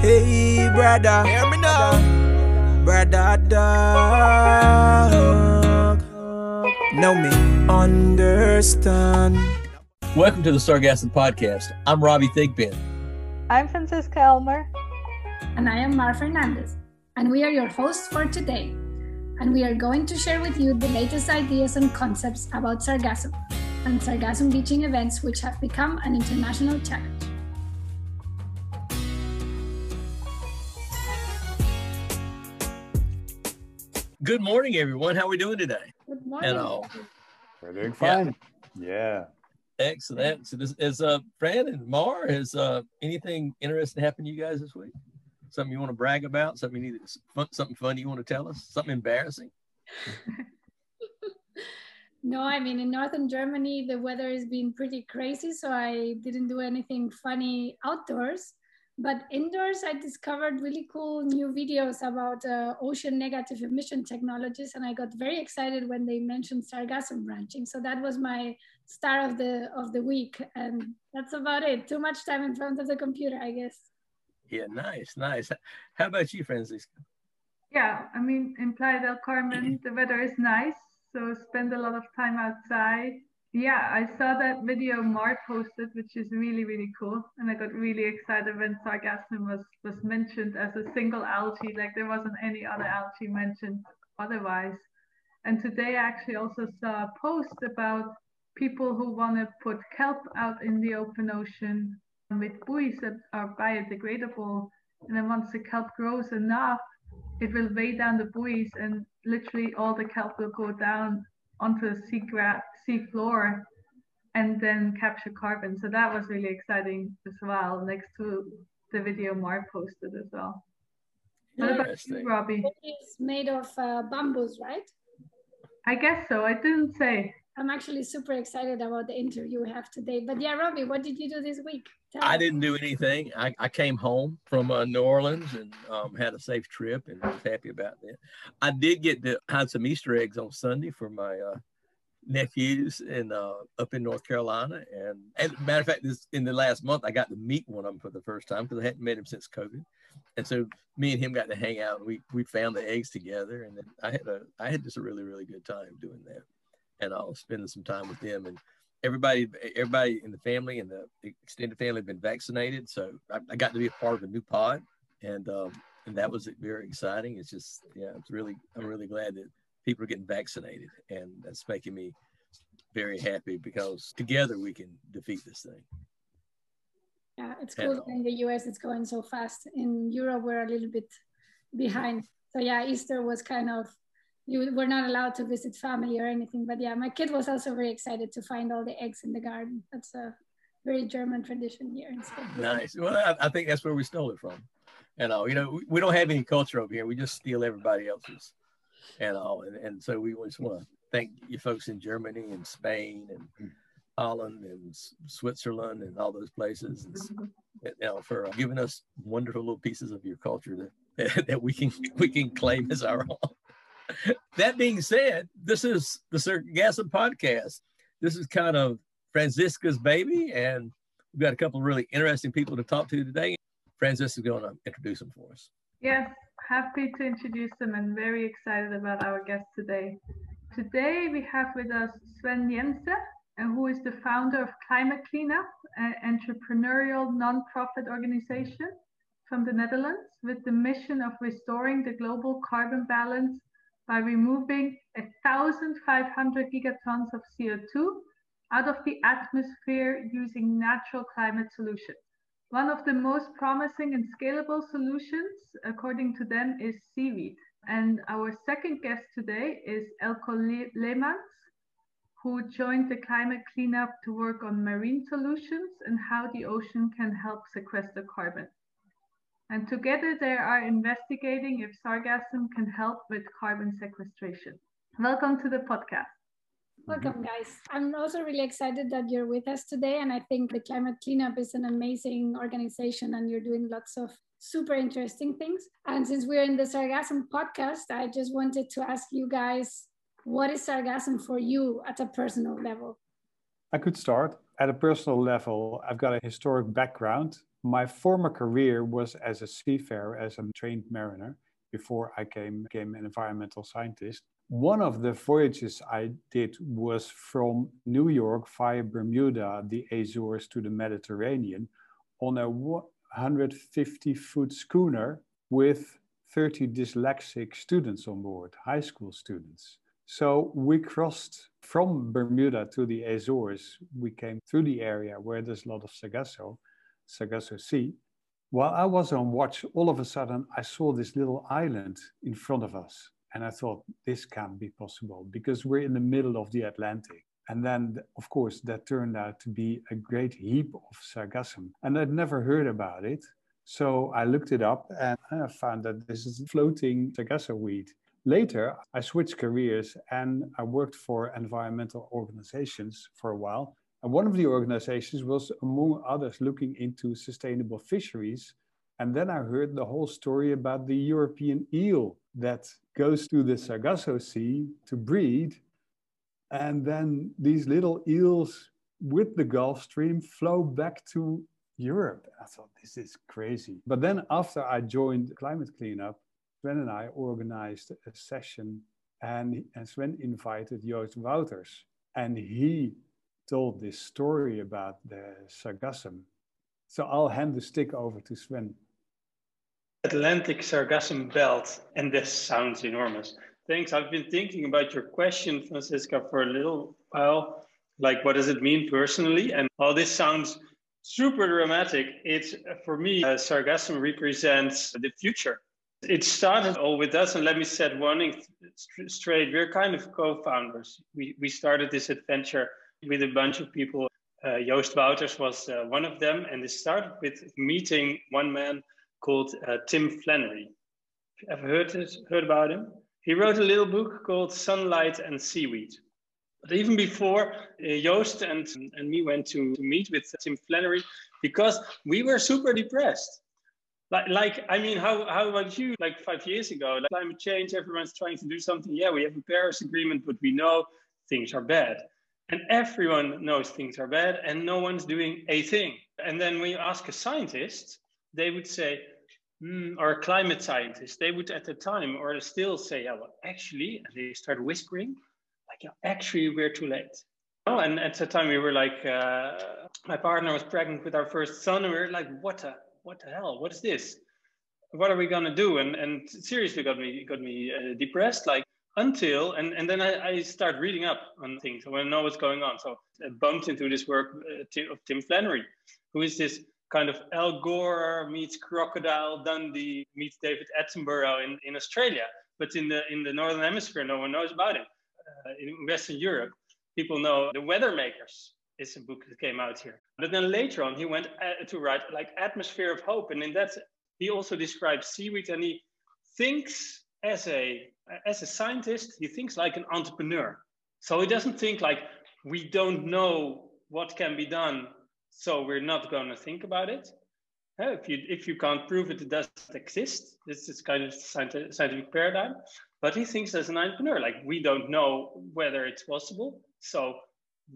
Hey, brother, hear me now. Brother, dog. Know me, understand. Welcome to the Sargassum Podcast. I'm Robbie Thigpen. I'm Francisca Elmer. And I am Mar Fernandez. And we are your hosts for today. And we are going to share with you the latest ideas and concepts about sargassum and sargassum beaching events, which have become an international challenge. Good morning, everyone. How are we doing today? Good morning. Hello. We're doing fine. Yeah. Excellent. So this is uh Fran and Mar, has uh anything interesting happened to you guys this week? Something you want to brag about? Something you need fun, something funny you want to tell us? Something embarrassing? no, I mean in northern Germany the weather has been pretty crazy, so I didn't do anything funny outdoors. But indoors, I discovered really cool new videos about uh, ocean negative emission technologies, and I got very excited when they mentioned sargassum branching. So that was my star of the of the week, and that's about it. Too much time in front of the computer, I guess. Yeah, nice, nice. How about you, Francisca? Yeah, I mean, in Playa del Carmen, the weather is nice, so spend a lot of time outside yeah, I saw that video Mar posted, which is really, really cool. And I got really excited when sargassum was, was mentioned as a single algae, like there wasn't any other algae mentioned otherwise. And today I actually also saw a post about people who want to put kelp out in the open ocean with buoys that are biodegradable. And then once the kelp grows enough, it will weigh down the buoys and literally all the kelp will go down onto the sea, gra- sea floor and then capture carbon. So that was really exciting as well, next to the video Mar posted as well. What about you, Robbie? It's made of uh, bamboos, right? I guess so. I didn't say. I'm actually super excited about the interview we have today. But yeah, Robbie, what did you do this week? Tell I us. didn't do anything. I, I came home from uh, New Orleans and um, had a safe trip and was happy about that. I did get to hide some Easter eggs on Sunday for my uh, nephews in uh, up in North Carolina. And, and matter of fact, this in the last month, I got to meet one of them for the first time because I hadn't met him since COVID. And so me and him got to hang out. And we we found the eggs together, and I had a I had just a really really good time doing that and I'll spend some time with them. And everybody, everybody in the family and the extended family have been vaccinated, so I, I got to be a part of a new pod, and um, and that was very exciting. It's just, yeah, it's really, I'm really glad that people are getting vaccinated, and that's making me very happy because together we can defeat this thing. Yeah, it's cool in the US it's going so fast. In Europe, we're a little bit behind. So yeah, Easter was kind of you were not allowed to visit family or anything. But yeah, my kid was also very excited to find all the eggs in the garden. That's a very German tradition here in Spain. Nice. Well, I, I think that's where we stole it from. And all, you know, we, we, don't have any culture over here. We just steal everybody else's. And all, and, and so we just want to thank you folks in Germany and Spain and mm. Holland and Switzerland and all those places, and, mm-hmm. you know, for giving us wonderful little pieces of your culture that that we can we can claim as our own that being said, this is the Sargassum podcast. This is kind of Francisca's baby, and we've got a couple of really interesting people to talk to today. Francisca is going to introduce them for us. Yes, happy to introduce them and very excited about our guest today. Today we have with us Sven Jense, uh, who is the founder of Climate Cleanup, an entrepreneurial non-profit organization from the Netherlands with the mission of restoring the global carbon balance by removing 1,500 gigatons of CO2 out of the atmosphere using natural climate solutions. One of the most promising and scalable solutions, according to them, is seaweed. And our second guest today is Eelco Leemans, who joined the climate cleanup to work on marine solutions and how the ocean can help sequester carbon. And together they are investigating if sargassum can help with carbon sequestration. Welcome to the podcast. Mm-hmm. Welcome, guys. I'm also really excited that you're with us today. And I think the Climate Cleanup is an amazing organization and you're doing lots of super interesting things. And since we're in the Sargassum podcast, I just wanted to ask you guys what is sargassum for you at a personal level? I could start. At a personal level, I've got a historic background My former career was as a seafarer, as a trained mariner, before I came, became an environmental scientist. One of the voyages I did was from New York via Bermuda, the Azores to the Mediterranean on a 150 foot schooner with 30 dyslexic students on board, high school students. So we crossed from Bermuda to the Azores. We came through the area where there's a lot of Sargasso, Sargasso Sea. While I was on watch, all of a sudden I saw this little island in front of us. And I thought, this can't be possible because we're in the middle of the Atlantic. And then, of course, that turned out to be a great heap of sargassum. And I'd never heard about it. So I looked it up and I found that this is floating sargasso weed. Later, I switched careers and I worked for environmental organizations for a while. And one of the organizations was, among others, looking into sustainable fisheries. And then I heard the whole story about the European eel that goes to the Sargasso Sea to breed. And then these little eels with the Gulf Stream flow back to Europe. I thought, this is crazy. But then after I joined Climate Cleanup, Sven and I organized a session and, and Sven invited Joost Wouters and he told this story about the sargassum. So I'll hand the stick over to Sven. Atlantic sargassum belt, and this sounds enormous. Thanks. I've been thinking about your question, Francisca, for a little while. Like, what does it mean personally? And while this sounds super dramatic, it's for me, uh, sargassum represents the future it started all with us, and let me set one thing straight. We're kind of co-founders. We we started this adventure with a bunch of people. Uh, Joost Wouters was uh, one of them, and it started with meeting one man called uh, Tim Flannery. Ever heard heard about him? He wrote a little book called Sunlight and Seaweed. But even before uh, Joost and, and me went to, to meet with Tim Flannery, because we were super depressed like, like I mean, how, how about you? Like five years ago, like climate change, everyone's trying to do something. Yeah, we have a Paris Agreement, but we know things are bad. And everyone knows things are bad, and no one's doing a thing. And then you ask a scientist, they would say, mm, or climate scientist, they would at the time, or still say, yeah, well, actually, and they start whispering, like, yeah, actually, we're too late. Oh, and at the time we were like, uh, my partner was pregnant with our first son, and we were like, what a what the hell? What is this? What are we gonna do? And and seriously got me got me uh, depressed. Like until and and then I, I start reading up on things. I want to know what's going on. So I bumped into this work uh, of Tim Flannery, who is this kind of Al Gore meets Crocodile Dundee meets David Attenborough in, in Australia, but in the in the northern hemisphere, no one knows about him. Uh, in Western Europe, people know the Weather Makers, is a book that came out here. But then later on, he went uh, to write like Atmosphere of Hope, and in that he also describes seaweed, and he thinks as a as a scientist, he thinks like an entrepreneur. So he doesn't think like we don't know what can be done, so we're not going to think about it. If you if you can't prove it, it doesn't exist. This is kind of scientific paradigm. But he thinks as an entrepreneur, like we don't know whether it's possible, so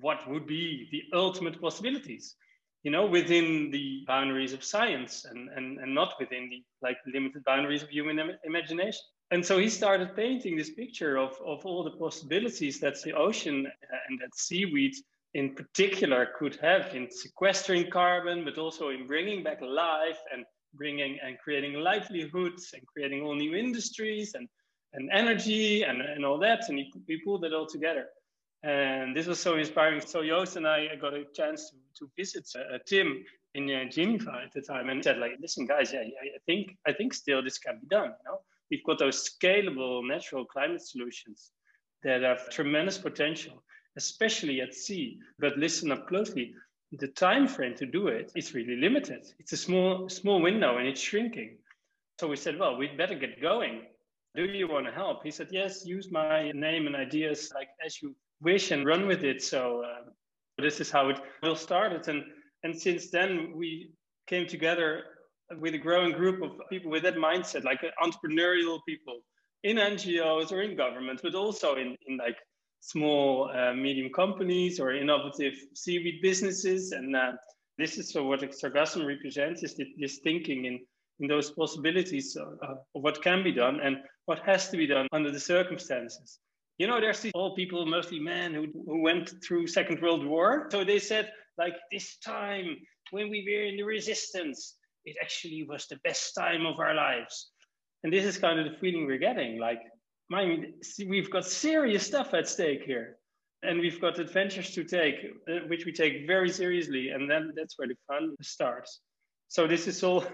what would be the ultimate possibilities you know within the boundaries of science and and, and not within the like limited boundaries of human Im- imagination and so he started painting this picture of, of all the possibilities that the ocean and that seaweed in particular could have in sequestering carbon but also in bringing back life and bringing and creating livelihoods and creating all new industries and and energy and, and all that and he pulled it all together and this was so inspiring. So Joost and I got a chance to, to visit uh, Tim in uh, Geneva at the time, and said like, "Listen, guys, yeah, I think I think still this can be done. You know, we've got those scalable natural climate solutions that have tremendous potential, especially at sea. But listen up closely. The time frame to do it is really limited. It's a small small window, and it's shrinking. So we said, well, we'd better get going. Do you want to help? He said, yes. Use my name and ideas like as you wish and run with it. So uh, this is how it all started. And, and since then, we came together with a growing group of people with that mindset, like entrepreneurial people in NGOs or in government, but also in, in like small, uh, medium companies or innovative seaweed businesses. And, uh, This is what sargassum represents is this thinking in, in those possibilities of, of what can be done and what has to be done under the circumstances. You know, there's these old people, mostly men, who, who went through Second World War. So they said, like, this time when we were in the resistance, it actually was the best time of our lives. And this is kind of the feeling we're getting. Like, I mean, we've got serious stuff at stake here. And we've got adventures to take, uh, which we take very seriously. And then that's where the fun starts. So this is all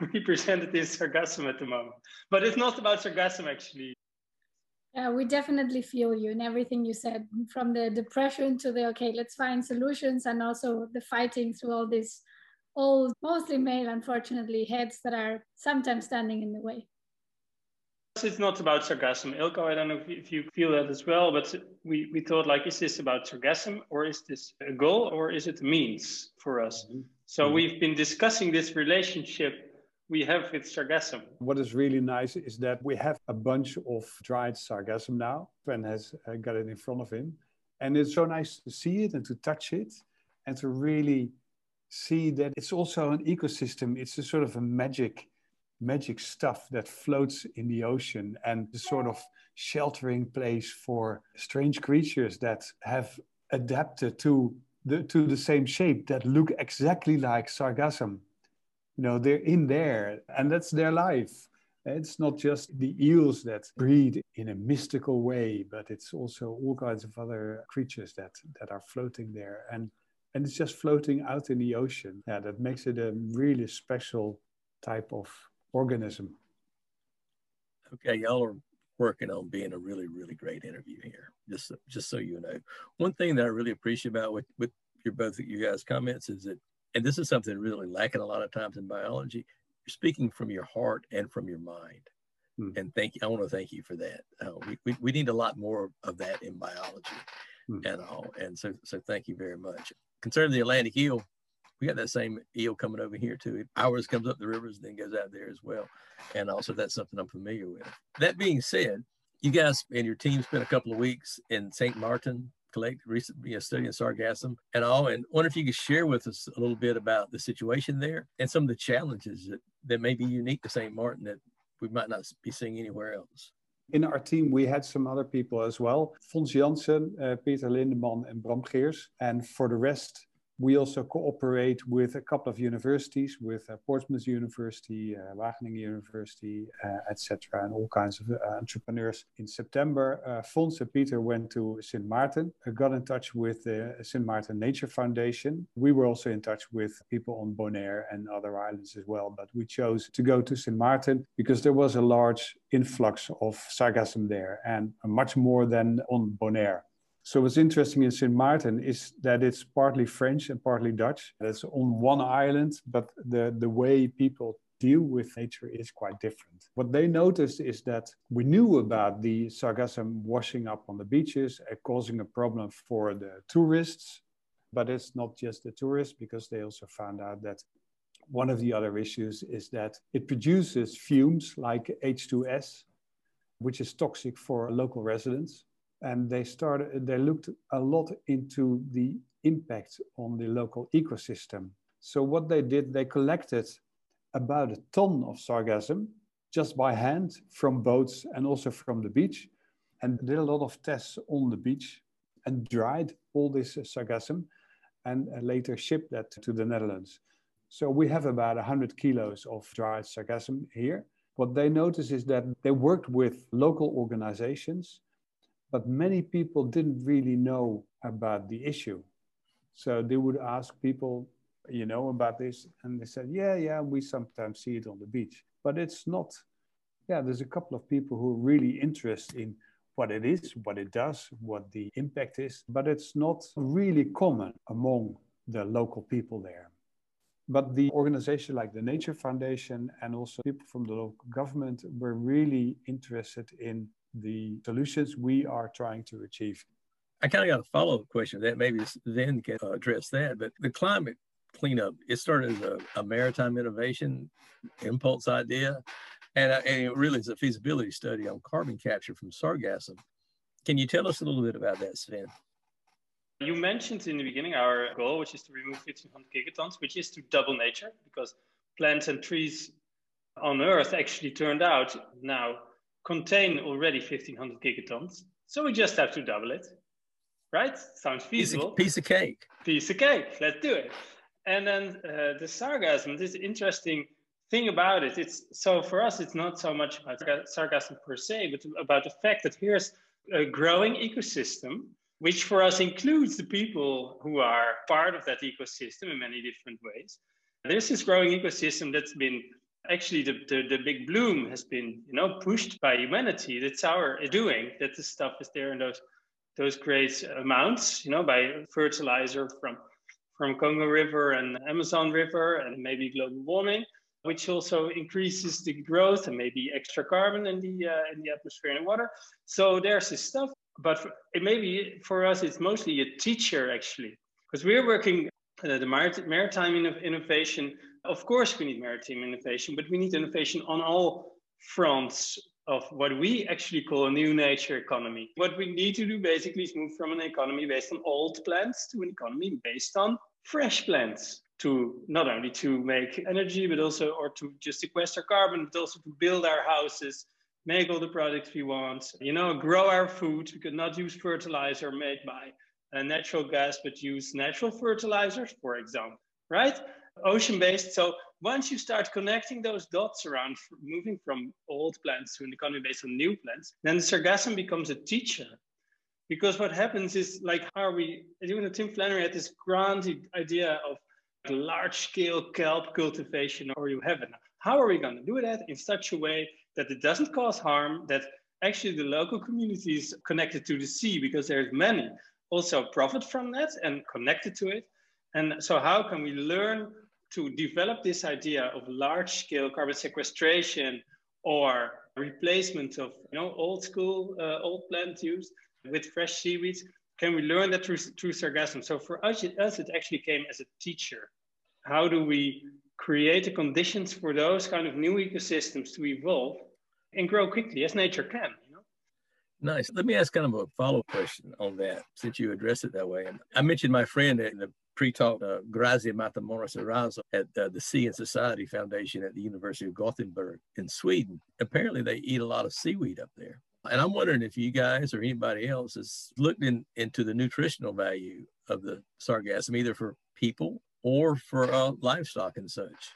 represented in sargassum at the moment. But it's not about sargassum, actually. Yeah, we definitely feel you in everything you said, from the depression to the okay, let's find solutions, and also the fighting through all these old, mostly male, unfortunately, heads that are sometimes standing in the way. It's not about sargassum. Eelco, I don't know if you feel that as well, but we, we thought like, is this about sargassum or is this a goal or is it a means for us? Mm-hmm. So mm-hmm. we've been discussing this relationship we have with sargassum. What is really nice is that we have a bunch of dried sargassum now. Sven has uh, got it in front of him. And it's so nice to see it and to touch it and to really see that it's also an ecosystem. It's a sort of a magic, magic stuff that floats in the ocean and the sort of sheltering place for strange creatures that have adapted to the, to the same shape that look exactly like sargassum. You know they're in there and that's their life. It's not just the eels that breed in a mystical way but it's also all kinds of other creatures that that are floating there. And and it's just floating out in the ocean. Yeah that makes it a really special type of organism okay y'all are working on being a really really great interview here just just so you know one thing that i really appreciate about with with your both of you guys comments is that and this is something really lacking a lot of times in biology. You're speaking from your heart and from your mind. Hmm. And thank you. I want to thank you for that. Uh, we, we, we, need a lot more of that in biology hmm. and all. And so, so thank you very much. Concerning the Atlantic eel, we got that same eel coming over here too. Ours comes up the rivers and then goes out there as well. And also that's something I'm familiar with. That being said, you guys and your team spent a couple of weeks in St. Martin, collect recent you know, studying sargassum and all. And wonder if you could share with us a little bit about the situation there and some of the challenges that, that may be unique to St. Martin that we might not be seeing anywhere else. In our team, we had some other people as well. Fons Jansen, uh, Peter Lindeman, and Bram Geers. And for the rest, we also cooperate with a couple of universities, with uh, Portsmouth University, uh, Wageningen University, uh, etc., and all kinds of uh, entrepreneurs. In September, uh, Fons and Peter went to St. Martin, uh, got in touch with the St. Martin Nature Foundation. We were also in touch with people on Bonaire and other islands as well, but we chose to go to St. Martin because there was a large influx of sargassum there and much more than on Bonaire. So what's interesting in St. Martin is that it's partly French and partly Dutch. It's on one island, but the, the way people deal with nature is quite different. What they noticed is that we knew about the sargassum washing up on the beaches and causing a problem for the tourists, but it's not just the tourists because they also found out that one of the other issues is that it produces fumes like H2S, which is toxic for local residents and they started they looked a lot into the impact on the local ecosystem. So what they did they collected about a ton of sargassum just by hand from boats and also from the beach and did a lot of tests on the beach and dried all this sargassum and later shipped that to the netherlands. So we have about 100 kilos of dried sargassum here. What they noticed is that they worked with local organizations but many people didn't really know about the issue. So they would ask people, you know, about this, and they said, yeah, yeah, we sometimes see it on the beach, but it's not. Yeah, there's a couple of people who are really interested in what it is, what it does, what the impact is, but it's not really common among the local people there. But the organization like the Nature Foundation and also people from the local government were really interested in the solutions we are trying to achieve. I kind of got a follow up question that maybe then can address that. But the climate cleanup, it started as a, a maritime innovation impulse idea. And, uh, and it really is a feasibility study on carbon capture from sargassum. Can you tell us a little bit about that, Sven? You mentioned in the beginning our goal, which is to remove 1500 gigatons, which is to double nature because plants and trees on Earth actually turned out now contain already 1500 gigatons. So we just have to double it, right? Sounds feasible. Piece of, piece of cake. Piece of cake. Let's do it. And then uh, the sargassum, this interesting thing about it, it's so for us, it's not so much about sargassum per se, but about the fact that here's a growing ecosystem, which for us includes the people who are part of that ecosystem in many different ways. There's this growing ecosystem that's been actually the, the, the, big bloom has been you know pushed by humanity. That's our doing that the stuff is there in those those great amounts you know by fertilizer from from congo river and amazon river and maybe global warming which also increases the growth and maybe extra carbon in the uh, in the atmosphere and water. So there's this stuff but it maybe for us it's mostly a teacher actually because we're working uh, the maritime innovation of course, we need maritime innovation, but we need innovation on all fronts of what we actually call a new nature economy. What we need to do basically is move from an economy based on old plants to an economy based on fresh plants to not only to make energy, but also, or to just sequester carbon, but also to build our houses, make all the products we want, you know, grow our food. We could not use fertilizer made by uh, natural gas, but use natural fertilizers, for example, right? Ocean based. So once you start connecting those dots around, moving from old plants to an economy based on new plants, then the sargassum becomes a teacher. Because what happens is like, how are we, even Tim Flannery had this grand idea of large scale kelp cultivation, or you have it. How are we going to do that in such a way that it doesn't cause harm, that actually the local communities connected to the sea, because there's many, also profit from that and connected to it. And so how can we learn to develop this idea of large scale carbon sequestration or replacement of you know old school uh, old plant use with fresh seaweeds can we learn that through, through sargassum so for us it, us it actually came as a teacher how do we create the conditions for those kind of new ecosystems to evolve and grow quickly as nature can Nice. Let me ask kind of a follow-up question on that, since you addressed it that way. I mentioned my friend in the pre-talk uh, Grazia Matamoros Erazo at uh, the Sea and Society Foundation at the University of Gothenburg in Sweden. Apparently, they eat a lot of seaweed up there. And I'm wondering if you guys or anybody else has looked in, into the nutritional value of the sargassum, either for people or for uh, livestock and such.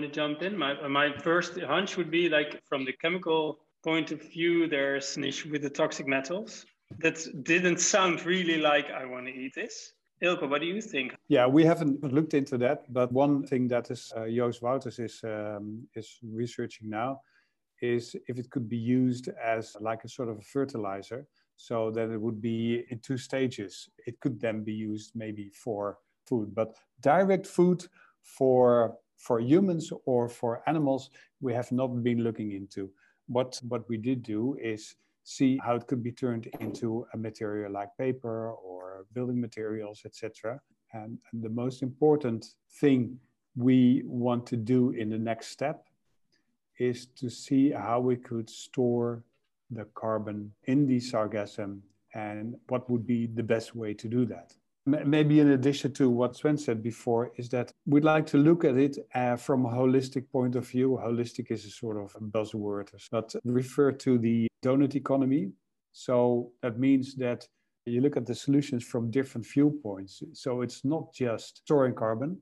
To jump in, my, my first hunch would be like from the chemical point of view, there's an issue with the toxic metals. That didn't sound really like I want to eat this. Eelco, what do you think? Yeah, we haven't looked into that, but one thing that is uh, Joost Wouters is um, is researching now is if it could be used as like a sort of a fertilizer, so that it would be in two stages. It could then be used maybe for food, but direct food for for humans or for animals, we have not been looking into. What what we did do is see mm-hmm. how it could be turned into a material like paper or building materials, etc. And, and the most important thing we want to do in the next step is to see how we could store the carbon in the sargassum and what would be the best way to do that. Maybe in addition to what Sven said before, is that we'd like to look at it uh, from a holistic point of view. Holistic is a sort of buzzword, but refer to the donut economy. So that means that you look at the solutions from different viewpoints. So it's not just storing carbon,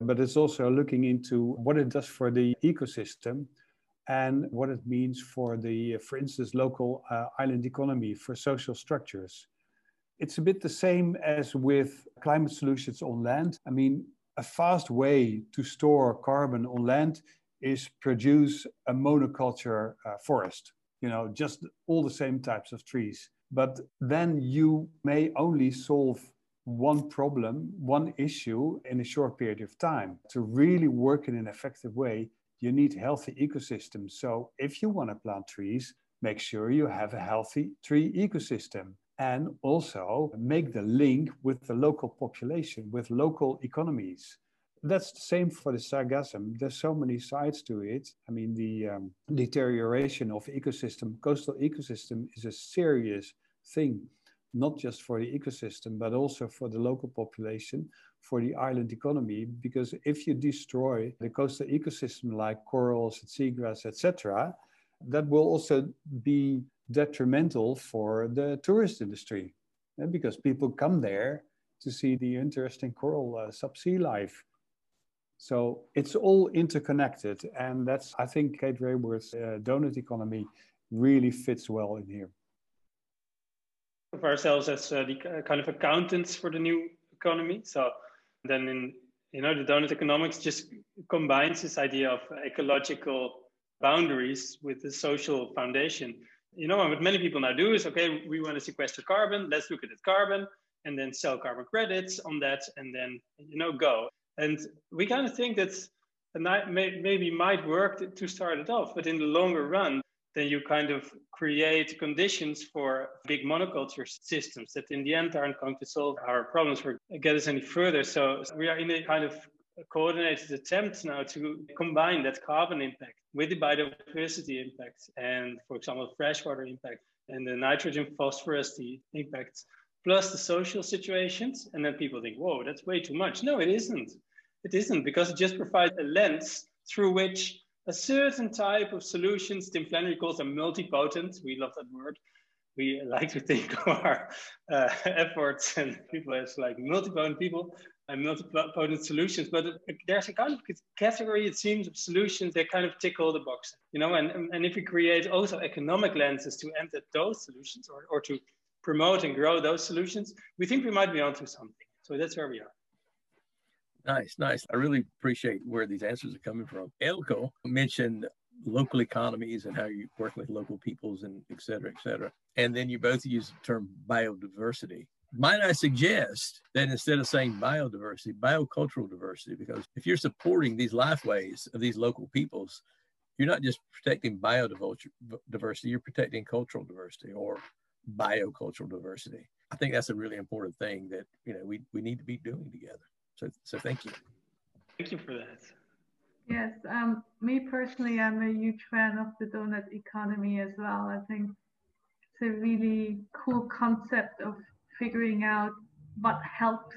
but it's also looking into what it does for the ecosystem and what it means for the, for instance, local uh, island economy, for social structures. It's a bit the same as with climate solutions on land. I mean, a fast way to store carbon on land is produce a monoculture uh, forest, you know, just all the same types of trees. But then you may only solve one problem, one issue in a short period of time. To really work in an effective way, you need healthy ecosystems. So if you want to plant trees, make sure you have a healthy tree ecosystem and also make the link with the local population, with local economies. That's the same for the sargassum. There's so many sides to it. I mean, the um, deterioration of ecosystem, coastal ecosystem, is a serious thing. not just for the ecosystem, but also for the local population, for the island economy. Because if you destroy the coastal ecosystem like corals, and seagrass, etc., that will also be detrimental for the tourist industry because people come there to see the interesting coral uh, subsea life. So it's all interconnected. And that's, I think, Kate Raworth's uh, donut economy really fits well in here. Of ourselves as uh, the uh, kind of accountants for the new economy. So then in you know the donut economics just combines this idea of ecological boundaries with the social foundation you know, and what many people now do is, okay, we want to sequester carbon. Let's look at that carbon and then sell carbon credits on that and then, you know, go. And we kind of think that maybe might work to start it off, but in the longer run, then you kind of create conditions for big monoculture systems that in the end aren't going to solve our problems or get us any further. So we are in a kind of coordinated attempt now to combine that carbon impact with the biodiversity impact and, for example, freshwater impact and the nitrogen phosphorus the impacts, plus the social situations. And then people think, whoa, that's way too much. No, it isn't. It isn't because it just provides a lens through which a certain type of solutions, Tim Flannery calls them multipotent. We love that word. We like to think of our uh, efforts and people as like multipotent people and multi-potent solutions, but there's a kind of category, it seems, of solutions that kind of tick all the boxes, you know, and, and if we create also economic lenses to enter those solutions or, or to promote and grow those solutions, we think we might be onto something. So that's where we are. Nice, nice. I really appreciate where these answers are coming from. Eelco mentioned local economies and how you work with local peoples and et cetera, et cetera. And then you both use the term biodiversity might I suggest that instead of saying biodiversity, biocultural diversity, because if you're supporting these lifeways of these local peoples, you're not just protecting biodiversity, you're protecting cultural diversity or biocultural diversity. I think that's a really important thing that you know we, we need to be doing together. So so thank you. Thank you for that. Yes, um, me personally, I'm a huge fan of the donut economy as well. I think it's a really cool concept of figuring out what helps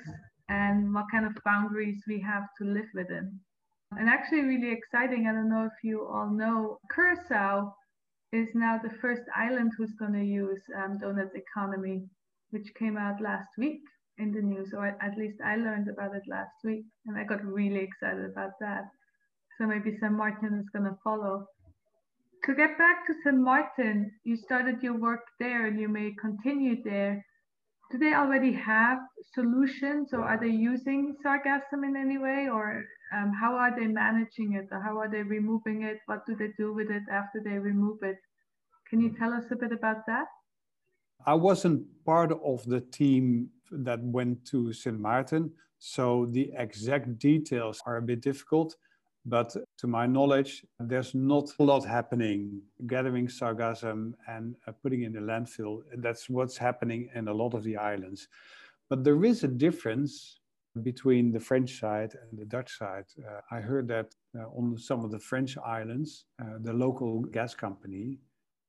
and what kind of boundaries we have to live within. And actually, really exciting. I don't know if you all know, Curacao is now the first island who's going to use um, donut economy, which came out last week in the news, or at least I learned about it last week, and I got really excited about that. So maybe St. Martin is going to follow. To get back to St. Martin, you started your work there and you may continue there do they already have solutions or are they using sargassum in any way? Or um, how are they managing it? Or how are they removing it? What do they do with it after they remove it? Can you tell us a bit about that? I wasn't part of the team that went to st martin so the exact details are a bit difficult but to my knowledge, there's not a lot happening gathering sargassum and uh, putting in the landfill. That's what's happening in a lot of the islands. But there is a difference between the French side and the Dutch side. Uh, I heard that uh, on some of the French islands, uh, the local gas company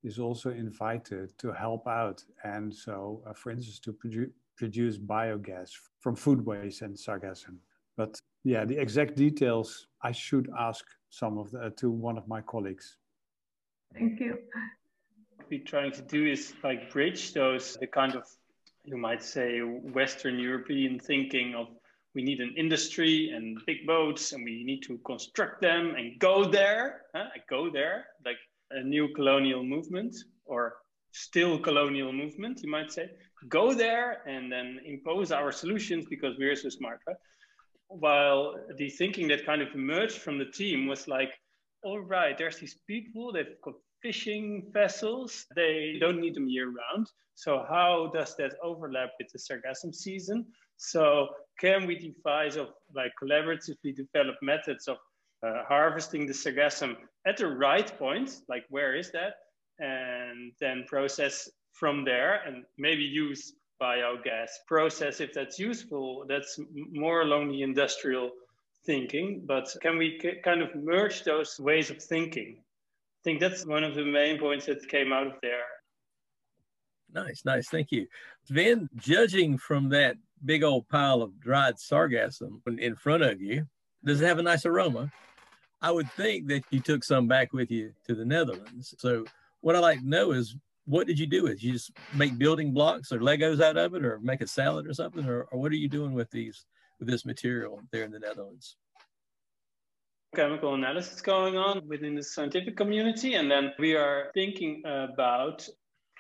is also invited to help out. And so, uh, for instance, to produ- produce biogas from food waste and sargassum. But yeah, the exact details I should ask some of the uh, to one of my colleagues. Thank you. What we're trying to do is like bridge those the kind of you might say Western European thinking of we need an industry and big boats and we need to construct them and go there, huh? go there, like a new colonial movement or still colonial movement, you might say. Go there and then impose our solutions because we're so smart, right? While the thinking that kind of emerged from the team was like, all right, there's these people, they've got fishing vessels, they don't need them year round. So how does that overlap with the sargassum season? So can we devise of like collaboratively develop methods of uh, harvesting the sargassum at the right point, like where is that? And then process from there and maybe use biogas process if that's useful. That's more along the industrial thinking, but can we kind of merge those ways of thinking? I think that's one of the main points that came out of there. Nice, nice. Thank you. Then, judging from that big old pile of dried sargassum in front of you, does it have a nice aroma? I would think that you took some back with you to the Netherlands. So, what I like to know is what did you do with? You just make building blocks or Legos out of it, or make a salad or something, or, or what are you doing with these with this material there in the Netherlands? Chemical analysis going on within the scientific community, and then we are thinking about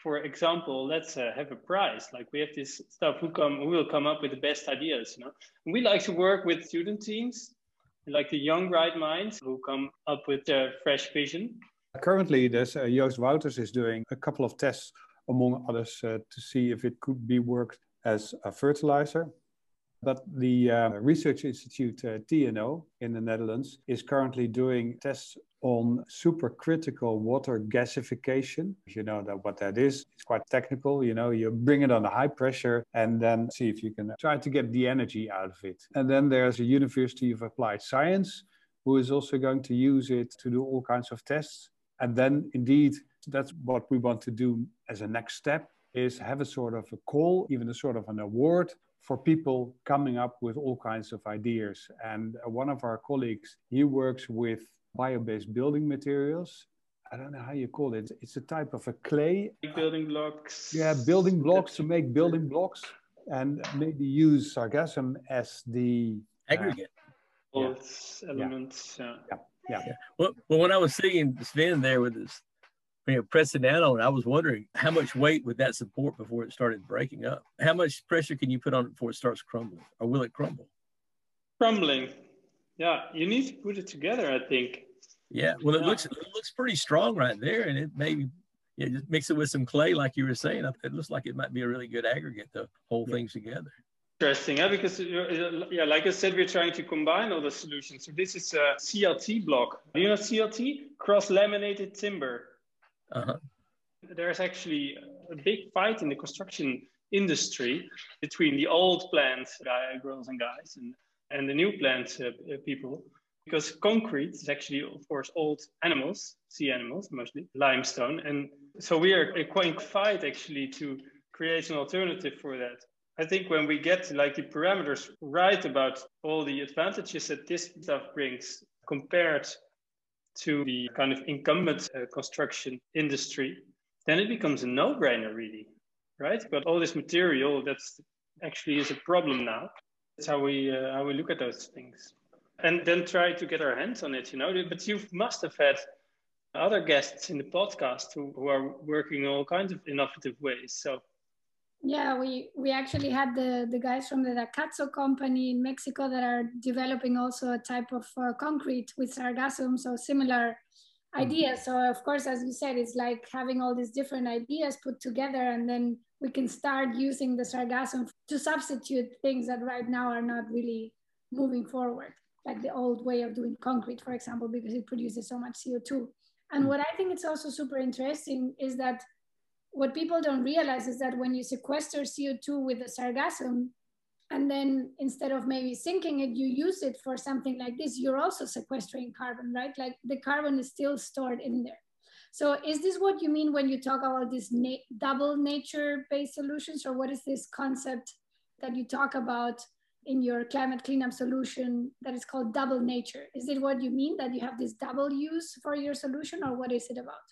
for example, let's uh, have a prize. Like we have this stuff. Who come? Who will come up with the best ideas? You know, and we like to work with student teams, like the young bright minds who come up with a fresh vision. Currently, there's uh, Joost Wouters is doing a couple of tests, among others, uh, to see if it could be worked as a fertilizer. But the uh, research institute uh, TNO in the Netherlands is currently doing tests on supercritical water gasification. You know that what that is. It's quite technical. You know, you bring it a high pressure and then see if you can try to get the energy out of it. And then there's a University of Applied Science who is also going to use it to do all kinds of tests. And then indeed, that's what we want to do as a next step is have a sort of a call, even a sort of an award for people coming up with all kinds of ideas. And one of our colleagues, he works with bio-based building materials. I don't know how you call it. It's a type of a clay. Building blocks. Yeah, building blocks to make building blocks and maybe use sargassum as the uh, aggregate. Uh, yeah. elements. Yeah. yeah. Yeah. yeah. Well, well, when I was seeing Sven there with his you know, pressing down on it, I was wondering how much weight would that support before it started breaking up? How much pressure can you put on it before it starts crumbling, or will it crumble? Crumbling. Yeah, you need to put it together. I think. Yeah. Well, it yeah. looks it looks pretty strong right there, and it maybe yeah, just mix it with some clay, like you were saying. It looks like it might be a really good aggregate to hold yeah. things together. Interesting, yeah, because yeah, like I said, we're trying to combine all the solutions. So this is a CLT block. do You know CLT, cross-laminated timber. Uh-huh. There's actually a big fight in the construction industry between the old plant guy, girls and guys and, and the new plant uh, people because concrete is actually, of course, old animals, sea animals mostly, limestone. And so we are a quite fight actually to create an alternative for that. I think when we get like the parameters right about all the advantages that this stuff brings compared to the kind of incumbent uh, construction industry, then it becomes a no-brainer really, right? But all this material that's actually is a problem now. That's how we uh, how we look at those things, and then try to get our hands on it. You know, but you must have had other guests in the podcast who, who are working in all kinds of innovative ways. So yeah, we we actually had the the guys from the Dacazo company in Mexico that are developing also a type of uh, concrete with sargassum, so similar mm-hmm. ideas. So of course, as you said, it's like having all these different ideas put together, and then we can start using the sargassum to substitute things that right now are not really moving forward, like the old way of doing concrete, for example, because it produces so much CO2. And mm. what I think it's also super interesting is that what people don't realize is that when you sequester CO2 with the sargassum, and then instead of maybe sinking it, you use it for something like this, you're also sequestering carbon, right? Like the carbon is still stored in there. So is this what you mean when you talk about these na double nature-based solutions, or what is this concept that you talk about in your climate cleanup solution that is called double nature? Is it what you mean that you have this double use for your solution, or what is it about?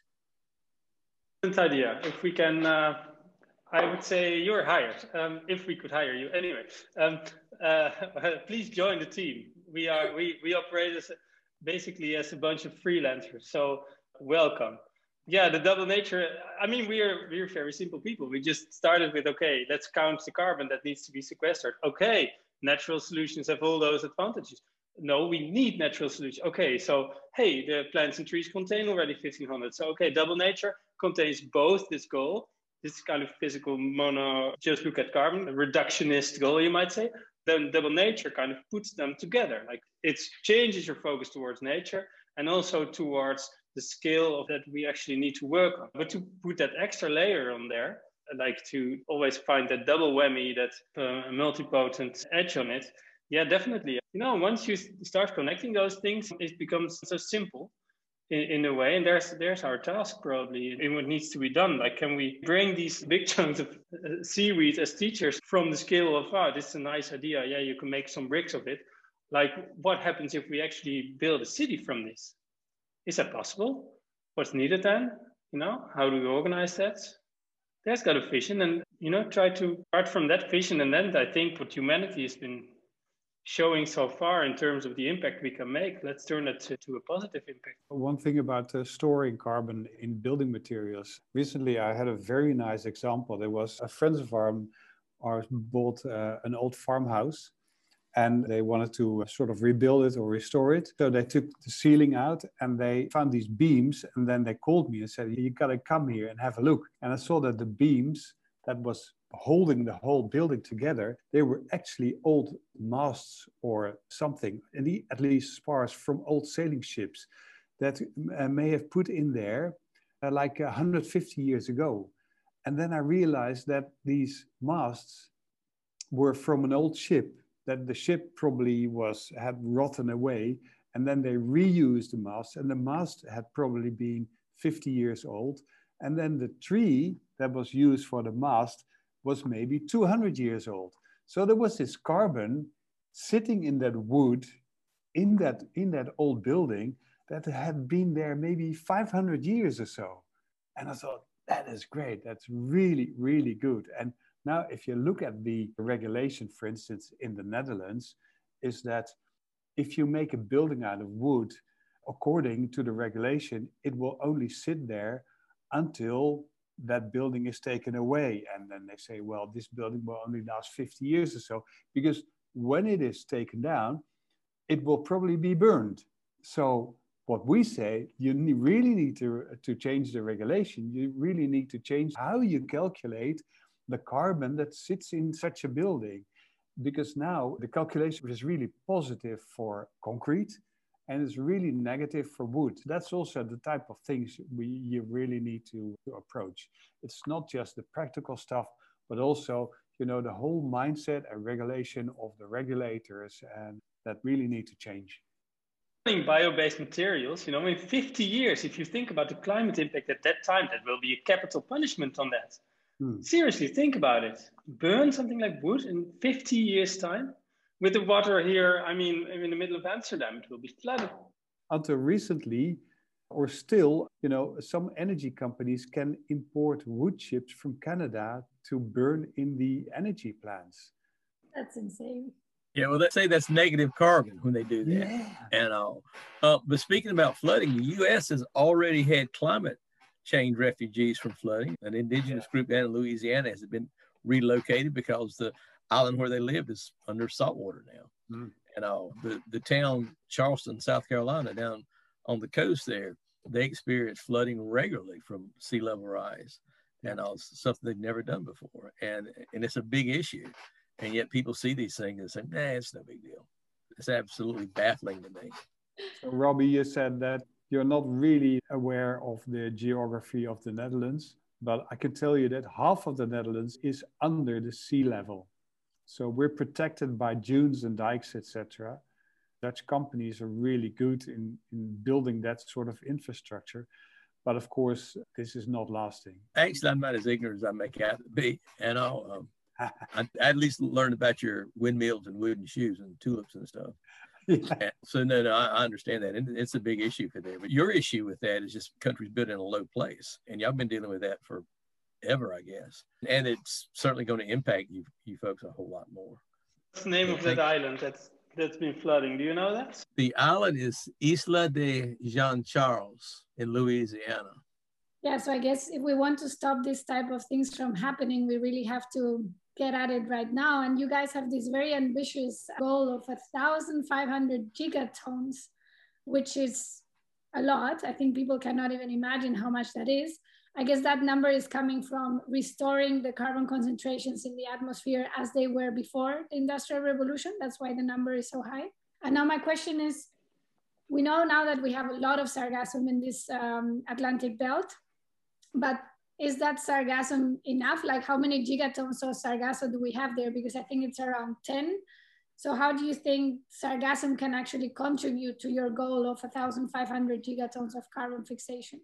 Idea. If we can, uh, I would say you're hired. Um, if we could hire you, anyway. Um, uh, please join the team. We are we we operate as basically as a bunch of freelancers. So welcome. Yeah, the double nature. I mean, we are we're very simple people. We just started with okay, let's count the carbon that needs to be sequestered. Okay, natural solutions have all those advantages. No, we need natural solutions. Okay, so hey, the plants and trees contain already 1500. So okay, double nature contains both this goal, this kind of physical mono, just look at carbon, reductionist goal, you might say. Then double nature kind of puts them together. Like it changes your focus towards nature and also towards the scale of that we actually need to work on. But to put that extra layer on there, I like to always find that double whammy, that uh, multipotent edge on it. Yeah, definitely. You know, once you start connecting those things, it becomes so simple in, in a way. And there's there's our task probably in what needs to be done. Like, can we bring these big chunks of uh, seaweed as teachers from the scale of, oh, this is a nice idea. Yeah, you can make some bricks of it. Like, what happens if we actually build a city from this? Is that possible? What's needed then? You know, how do we organize that? There's got a vision, and you know, try to start from that vision, and then I think what humanity has been showing so far in terms of the impact we can make, let's turn it to, to a positive impact. One thing about uh, storing carbon in building materials. Recently, I had a very nice example. There was a friends of ours, ours bought uh, an old farmhouse and they wanted to uh, sort of rebuild it or restore it. So they took the ceiling out and they found these beams and then they called me and said, you got to come here and have a look. And I saw that the beams that was holding the whole building together, they were actually old masts or something, at least spars from old sailing ships that uh, may have put in there uh, like 150 years ago. And then I realized that these masts were from an old ship that the ship probably was had rotten away and then they reused the mast and the mast had probably been 50 years old and then the tree that was used for the mast was maybe 200 years old. So there was this carbon sitting in that wood, in that, in that old building that had been there maybe 500 years or so. And I thought, that is great. That's really, really good. And now, if you look at the regulation, for instance, in the Netherlands, is that if you make a building out of wood, according to the regulation, it will only sit there until that building is taken away. And then they say, well, this building will only last 50 years or so, because when it is taken down, it will probably be burned. So what we say, you really need to, to change the regulation. You really need to change how you calculate the carbon that sits in such a building. Because now the calculation is really positive for concrete, and it's really negative for wood. That's also the type of things we you really need to, to approach. It's not just the practical stuff, but also you know the whole mindset and regulation of the regulators, and that really need to change. Bio-based materials, you know, in 50 years, if you think about the climate impact at that time, that will be a capital punishment on that. Hmm. Seriously, think about it. Burn something like wood in 50 years' time with the water here, I mean, in the middle of Amsterdam, it will be flooded. Until recently, or still, you know, some energy companies can import wood chips from Canada to burn in the energy plants. That's insane. Yeah, well, they say that's negative carbon when they do that. Yeah. And all. Uh, but speaking about flooding, the U.S. has already had climate change refugees from flooding. An indigenous group down in Louisiana has been relocated because the island where they lived is under salt water now. Mm. And uh, the, the town, Charleston, South Carolina, down on the coast there, they experience flooding regularly from sea level rise and uh, something they've never done before. And, and it's a big issue. And yet people see these things and say, nah, it's no big deal. It's absolutely baffling to me. So, Robbie, you said that you're not really aware of the geography of the Netherlands, but I can tell you that half of the Netherlands is under the sea level. So we're protected by dunes and dikes, etc. Dutch companies are really good in, in building that sort of infrastructure. But of course, this is not lasting. Actually, I'm not as ignorant as I make out to be. And I'll, um, I, I at least learned about your windmills and wooden shoes and tulips and stuff. Yeah. So no, no, I, I understand that, and it's a big issue for them. But your issue with that is just countries built in a low place, and y'all been dealing with that for ever, I guess. And it's certainly going to impact you, you folks a whole lot more. What's the name of that island that's that's been flooding? Do you know that? The island is Isla de Jean Charles in Louisiana. Yeah, so I guess if we want to stop this type of things from happening, we really have to get at it right now. And you guys have this very ambitious goal of thousand five hundred gigatons, which is a lot. I think people cannot even imagine how much that is. I guess that number is coming from restoring the carbon concentrations in the atmosphere as they were before the Industrial Revolution. That's why the number is so high. And now my question is, we know now that we have a lot of sargassum in this um, Atlantic belt, but is that sargassum enough? Like how many gigatons of sargassum do we have there? Because I think it's around 10 So how do you think sargassum can actually contribute to your goal of 1,500 gigatons of carbon fixation?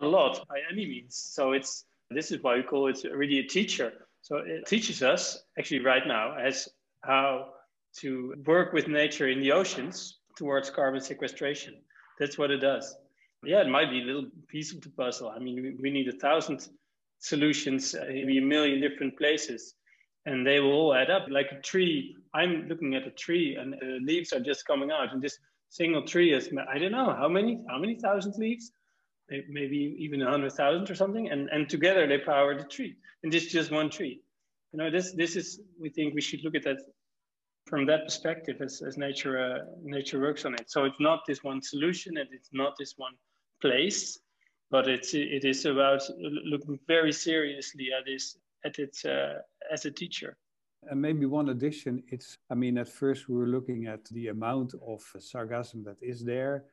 A lot by any means. So it's this is why we call it really a teacher. So it teaches us actually right now as how to work with nature in the oceans towards carbon sequestration. That's what it does. Yeah, it might be a little piece of the puzzle. I mean, we, need a thousand solutions, maybe a million different places, and they will all add up. Like a tree, I'm looking at a tree, and the leaves are just coming out, and this single tree is I don't know how many how many thousand leaves, maybe even a hundred thousand or something, and and together they power the tree, and this is just one tree. You know, this this is we think we should look at that from that perspective as, as nature uh, nature works on it. So it's not this one solution, and it's not this one place, but it's it is about looking very seriously at this at it uh, as a teacher. And maybe one addition, it's I mean at first we were looking at the amount of sargassum that is there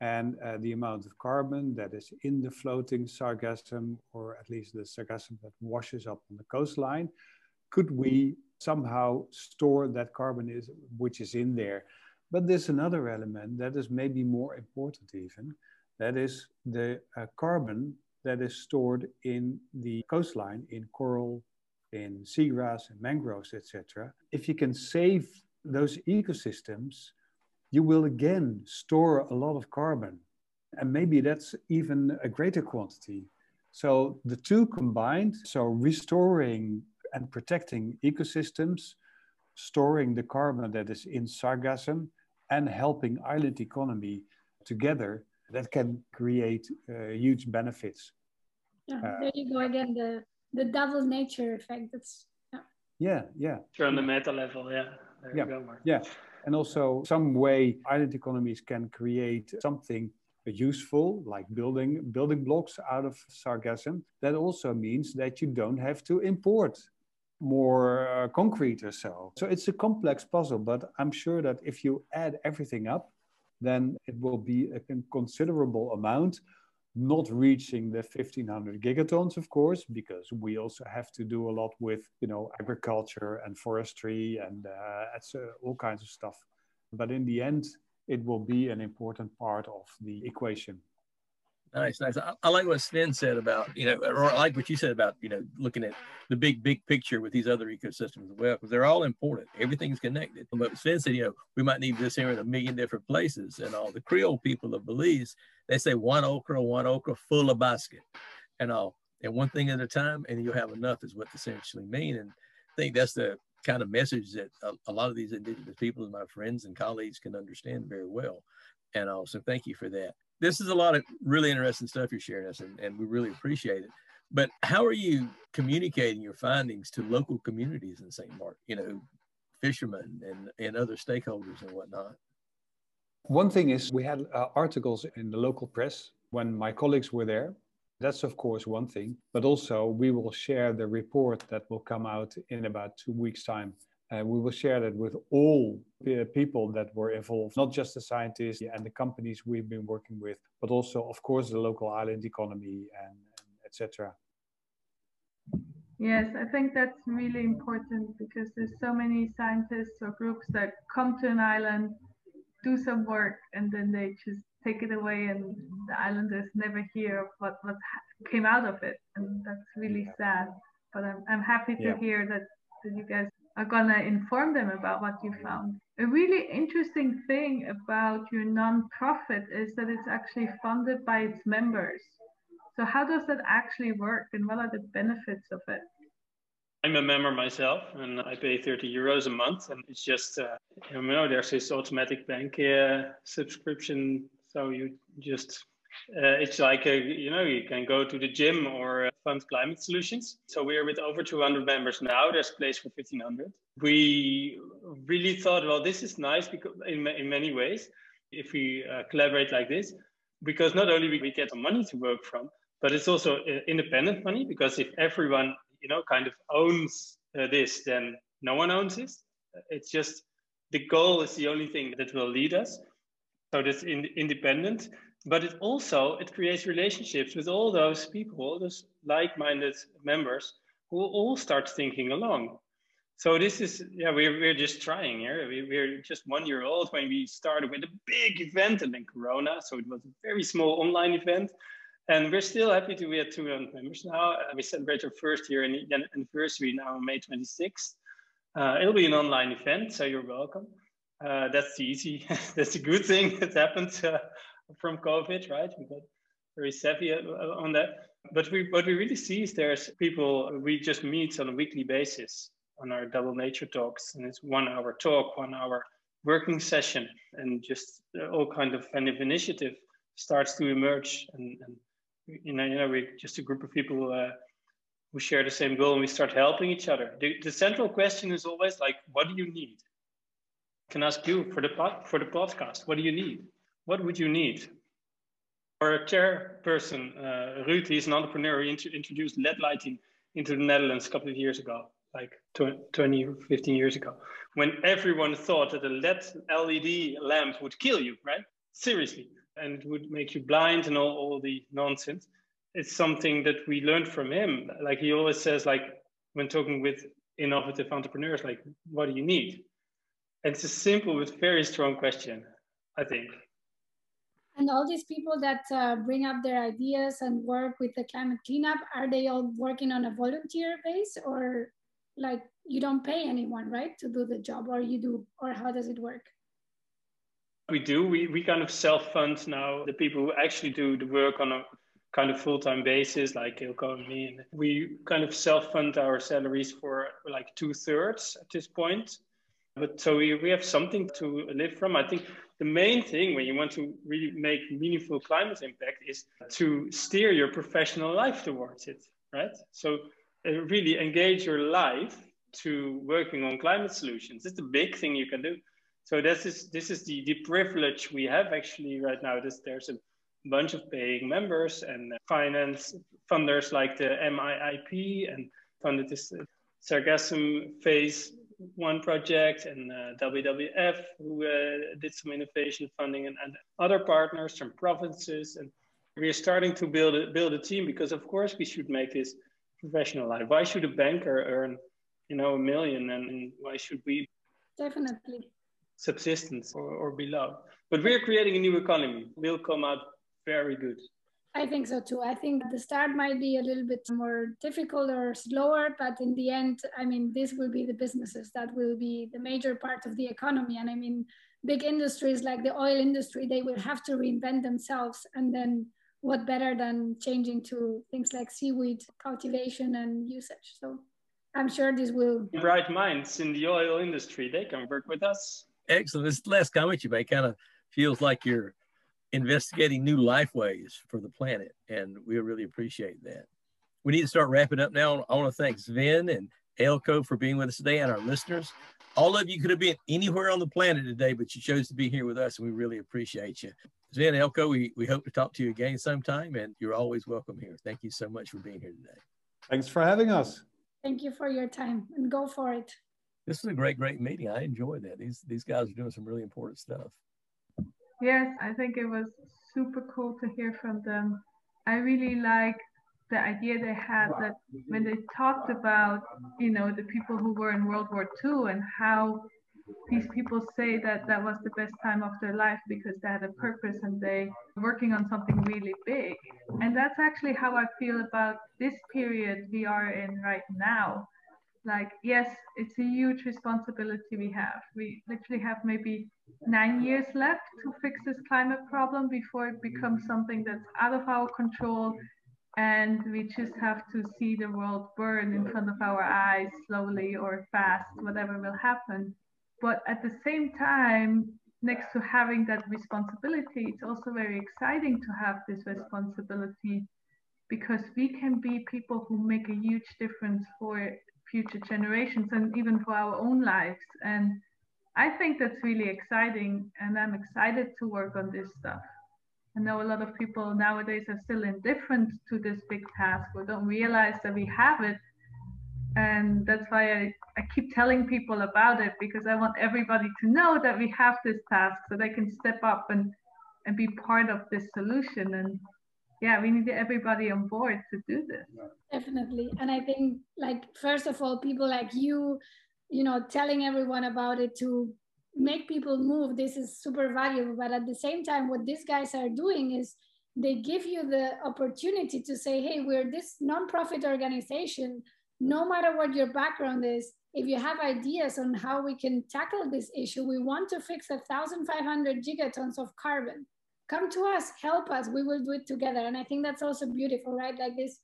and uh, the amount of carbon that is in the floating sargassum or at least the sargassum that washes up on the coastline. Could we somehow store that carbon is which is in there? But there's another element that is maybe more important even, that is the uh, carbon that is stored in the coastline, in coral, in seagrass, and mangroves, etc. If you can save those ecosystems, you will again store a lot of carbon. And maybe that's even a greater quantity. So the two combined, so restoring and protecting ecosystems, storing the carbon that is in sargassum, and helping island economy together that can create uh, huge benefits. Yeah, uh, there you go again, the, the double nature effect. That's yeah. Yeah, yeah. From the meta level, yeah. There yeah, go, yeah. And also some way island economies can create something useful like building building blocks out of sargassum that also means that you don't have to import more uh, concrete or so. So it's a complex puzzle but i'm sure that if you add everything up then it will be a considerable amount, not reaching the 1500 gigatons, of course, because we also have to do a lot with, you know, agriculture and forestry and uh, all kinds of stuff. But in the end, it will be an important part of the equation. Nice, nice. I, I, like what Sven said about, you know, or I like what you said about, you know, looking at the big, big picture with these other ecosystems as well, because they're all important. Everything's connected. But Sven said, you know, we might need this here in a million different places. And all the Creole people of Belize, they say one okra, one okra full of basket and all. And one thing at a time, and you'll have enough is what essentially mean. And I think that's the kind of message that a, a lot of these indigenous people and my friends and colleagues can understand very well. And also, thank you for that this is a lot of really interesting stuff you're sharing us, and, and we really appreciate it. But how are you communicating your findings to local communities in St. Martin? You know, fishermen and, and other stakeholders and whatnot. One thing is we had uh, articles in the local press when my colleagues were there. That's of course one thing, but also we will share the report that will come out in about two weeks' time and we will share that with all the people that were involved, not just the scientists and the companies we've been working with, but also, of course, the local island economy and, and etc. Yes, I think that's really important because there's so many scientists or groups that come to an island, do some work, and then they just take it away, and the islanders never hear of what, what came out of it. And that's really sad. But I'm, I'm happy to yeah. hear that, that you guys are going to inform them about what you found. A really interesting thing about your nonprofit is that it's actually funded by its members. So, how does that actually work and what are the benefits of it? I'm a member myself and I pay 30 euros a month. And it's just, uh, you know, there's this automatic bank uh, subscription. So, you just uh, it's like a, you know you can go to the gym or uh, fund climate solutions. So we're with over 200 members now. There's place for 1500. We really thought, well, this is nice because in in many ways, if we uh, collaborate like this, because not only we get some money to work from, but it's also uh, independent money because if everyone you know kind of owns uh, this, then no one owns this. It's just the goal is the only thing that will lead us. So that's in, independent but it also it creates relationships with all those people those like-minded members who all start thinking along. So this is yeah we're, we're just trying here. We, we're just one year old when we started with a big event and then corona so it was a very small online event. And we're still happy to be at 200 members now. Uh, we celebrate our first year and anniversary now on may 26th uh, it'll be an online event so you're welcome. Uh, that's the easy. That's a good thing that happened. Uh, from covid right? We got very savvy uh, on that. But we what we really see is there's people we just meet on a weekly basis on our double nature talks and it's one hour talk one hour working session and just all kind of kind of initiative starts to emerge. And, and you know you know we just a group of people uh, who share the same goal and we start helping each other. The, the central question is always like what do you need? Can ask you for the pod, for the podcast what do you need what would you need our chairperson uh, Ruud, he's an entrepreneur he int introduced led lighting into the netherlands a couple of years ago like 20 15 years ago, when everyone thought that a LED LED lamp would kill you, right? Seriously, and it would make you blind and all, all the nonsense. It's something that we learned from him. Like he always says, like when talking with innovative entrepreneurs, like, what do you need? And it's a simple but very strong question, I think. And all these people that uh, bring up their ideas and work with the climate cleanup, are they all working on a volunteer base or like you don't pay anyone right to do the job or you do or how does it work? We do. We, we kind of self-fund now the people who actually do the work on a kind of full-time basis like Eelco and me. And we kind of self-fund our salaries for like two-thirds at this point. But so we, we have something to live from. I think the main thing when you want to really make meaningful climate impact is to steer your professional life towards it right so uh, really engage your life to working on climate solutions. It's a big thing you can do. So this is this is the, the privilege we have actually right now. This, there's a bunch of paying members and finance funders like the MIIP and funded this uh, Sargassum Phase One project and uh, WWF who uh, did some innovation funding and, and other partners from provinces and we are starting to build a, build a team because of course we should make this professional life. Why should a banker earn, you know, a million, and, why should we? Definitely. Subsistence or, or below. But we're creating a new economy. We'll come out very good. I think so too. I think the start might be a little bit more difficult or slower, but in the end, I mean, this will be the businesses that will be the major part of the economy. And I mean, big industries like the oil industry, they will have to reinvent themselves and then what better than changing to things like seaweed cultivation and usage? So I'm sure this will. Bright minds in the oil industry, they can work with us. Excellent. This last comment you make kind of feels like you're investigating new life ways for the planet, and we really appreciate that. We need to start wrapping up now. I want to thank Sven and Eelco for being with us today and our listeners. All of you could have been anywhere on the planet today, but you chose to be here with us, and we really appreciate you. Sven Eelco, we, we hope to talk to you again sometime, and you're always welcome here. Thank you so much for being here today. Thanks for having us. Thank you for your time, and go for it. This is a great, great meeting. I enjoyed that. These these guys are doing some really important stuff. Yes, I think it was super cool to hear from them. I really like the idea they had that when they talked about, you know, the people who were in World War II and how these people say that that was the best time of their life because they had a purpose and they were working on something really big. And that's actually how I feel about this period we are in right now. Like, yes, it's a huge responsibility we have. We literally have maybe nine years left to fix this climate problem before it becomes something that's out of our control. And we just have to see the world burn in front of our eyes slowly or fast, whatever will happen. But at the same time, next to having that responsibility, it's also very exciting to have this responsibility because we can be people who make a huge difference for future generations and even for our own lives. And I think that's really exciting. And I'm excited to work on this stuff. I know a lot of people nowadays are still indifferent to this big task or don't realize that we have it and that's why I, I keep telling people about it because I want everybody to know that we have this task so they can step up and and be part of this solution and yeah we need everybody on board to do this. Definitely. And i think like first of all people like you you know telling everyone about it to make people move this is super valuable. But at the same time what these guys are doing is they give you the opportunity to say hey we're this nonprofit organization. No matter what your background is if you have ideas on how we can tackle this issue we want to fix 1500 gigatons of carbon come to us help us we will do it together. And i think that's also beautiful right? Like this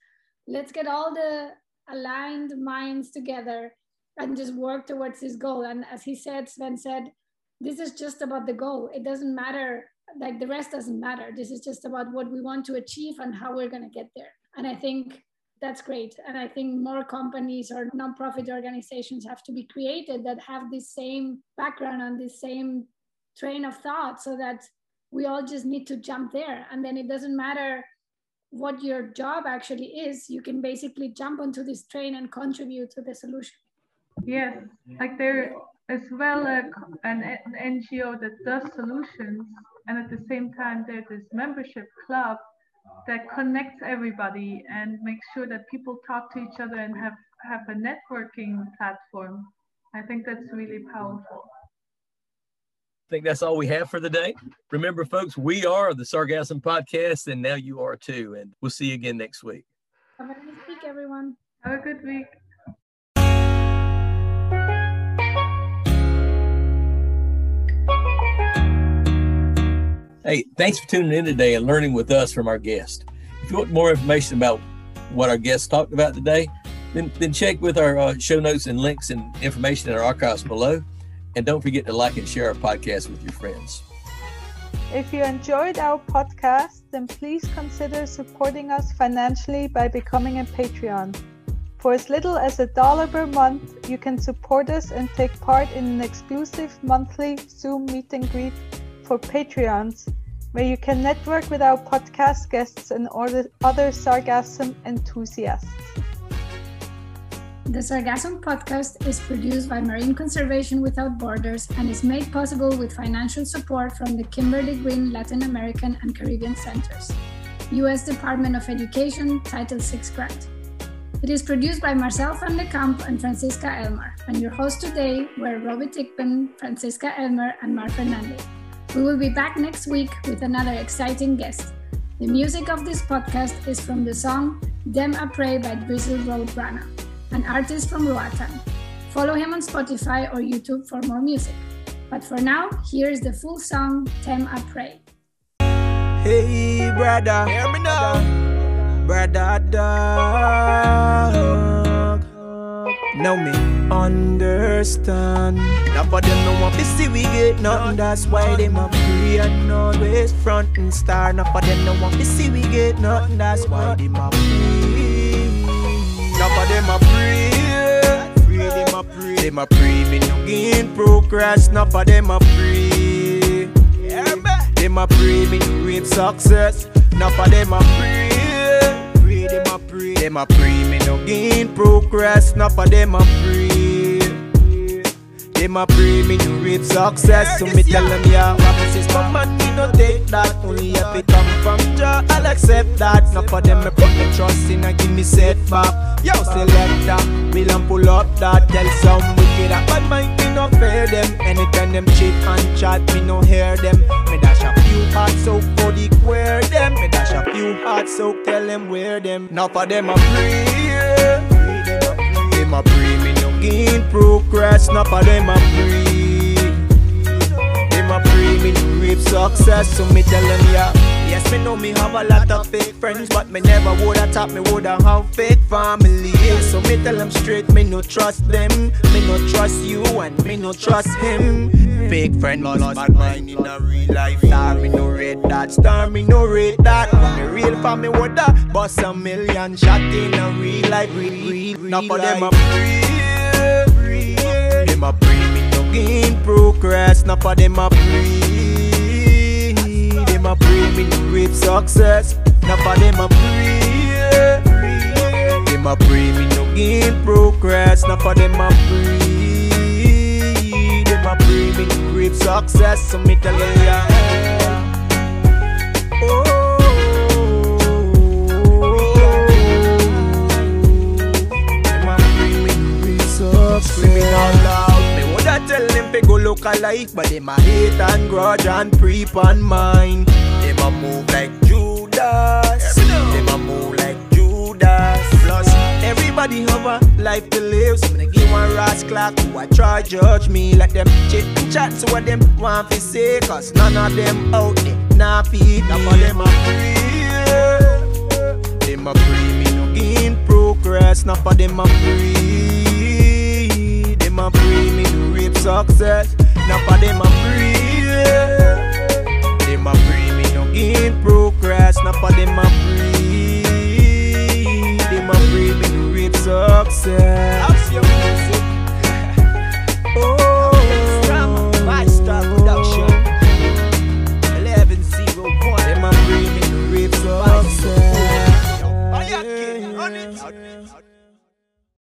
let's get all the aligned minds together and just work towards this goal. And as he said sven said this is just about the goal. It doesn't matter like the rest doesn't matter. This is just about what we want to achieve and how we're going to get there. And i think that's great. And i think more companies or nonprofit organizations have to be created that have this same background and this same train of thought so that we all just need to jump there. And then it doesn't matter what your job actually is you can basically jump onto this train and contribute to the solution. Yes like there as well a, an, an ngo that does solutions and at the same time there's this membership club that connects everybody and makes sure that people talk to each other and have have a networking platform. I think that's really powerful I think that's all we have for the day. Remember, folks, we are the Sargassum Podcast, and now you are too. And we'll see you again next week. have a nice week everyone have a good week Hey, thanks for tuning in today and learning with us from our guest. If you want more information about what our guests talked about today, then, then check with our uh, show notes and links and information in our archives below. And don't forget to like and share our podcast with your friends. If you enjoyed our podcast, then please consider supporting us financially by becoming a Patreon. For as little as a dollar per month, you can support us and take part in an exclusive monthly Zoom meet and greet for Patreons, where you can network with our podcast guests and other sargassum enthusiasts. The Sargassum podcast is produced by Marine Conservation Without Borders and is made possible with financial support from the Kimberly Green Latin American and Caribbean Centers, U.S. Department of Education Title VI grant. It is produced by Marcel van de Kamp and Francisca Elmer, and your hosts today were Robbie Tickman, Francisca Elmer, and Mar Fernandez. We will be back next week with another exciting guest. The music of this podcast is from the song Dem Apres by Drizzle Road Rana, an artist from Roatan. Follow him on Spotify or YouTube for more music. But for now, here's the full song Tem Apres. Hey, brother, hear me now. Brother, dog. Now me understand. Now for them no want to see we get nothing. That's why them a pray and always front and star. Now for them no want to see we get nothing. That's why them a pray. Them a pray. Me no gain progress. Now for them a pray. Yeah, man. Them a pray me no reap success. Now for them a pray. Pray them a pray. Them a pray me no gain progress. Now for them a pray. Them a pray me no reap success. So me tell them yeah, promises come man me no take that. Only if it come from Jah, I'll accept that. Now for them me put me trust in and give me setback. Yo select that, me and pull up that. Tell some wicked that bad mind me no fear them. Anytime them cheat and chat me no hear them. Me dash a few soak for the queer them. Me dash a few hard soak tell them where them. Now for them a pray. Them a pray gain progress. Now for them a pray. Them a pray me no reap success. So me tell them yeah. Yes, me know me have a lot of fake friends, but me never woulda thought me woulda have fake family. So me tell them straight, me no trust them, me no trust you, and me no trust him. Fake friend lost bad mind in a real life. Star me no rate that, star me no rate that. Me real for me woulda bust a million shot in a real life. Real, real, real for them a pray, them a pray me no gain progress. Now for them a pray, them a pray me no reap success. Now for them a pray, them a pray me no gain progress. Now for them a pray, them a pray me no reap success. So me tell them yeah. Oh, them a me no reap success. Look alike, but them a hate and grudge and creep on mine. Them a move like Judas. Them a move like Judas. Plus, everybody have a life to live. So when I give one ras clock who I try judge me like them chit chat to what them want to say. Cause none of them out there nah feed me. for them a free. Them a free me no gain progress. Not for them a free. Them a free me no success. Not for them a free. Them a free me no gain progress. Not for them a free. Them a free me no rape success.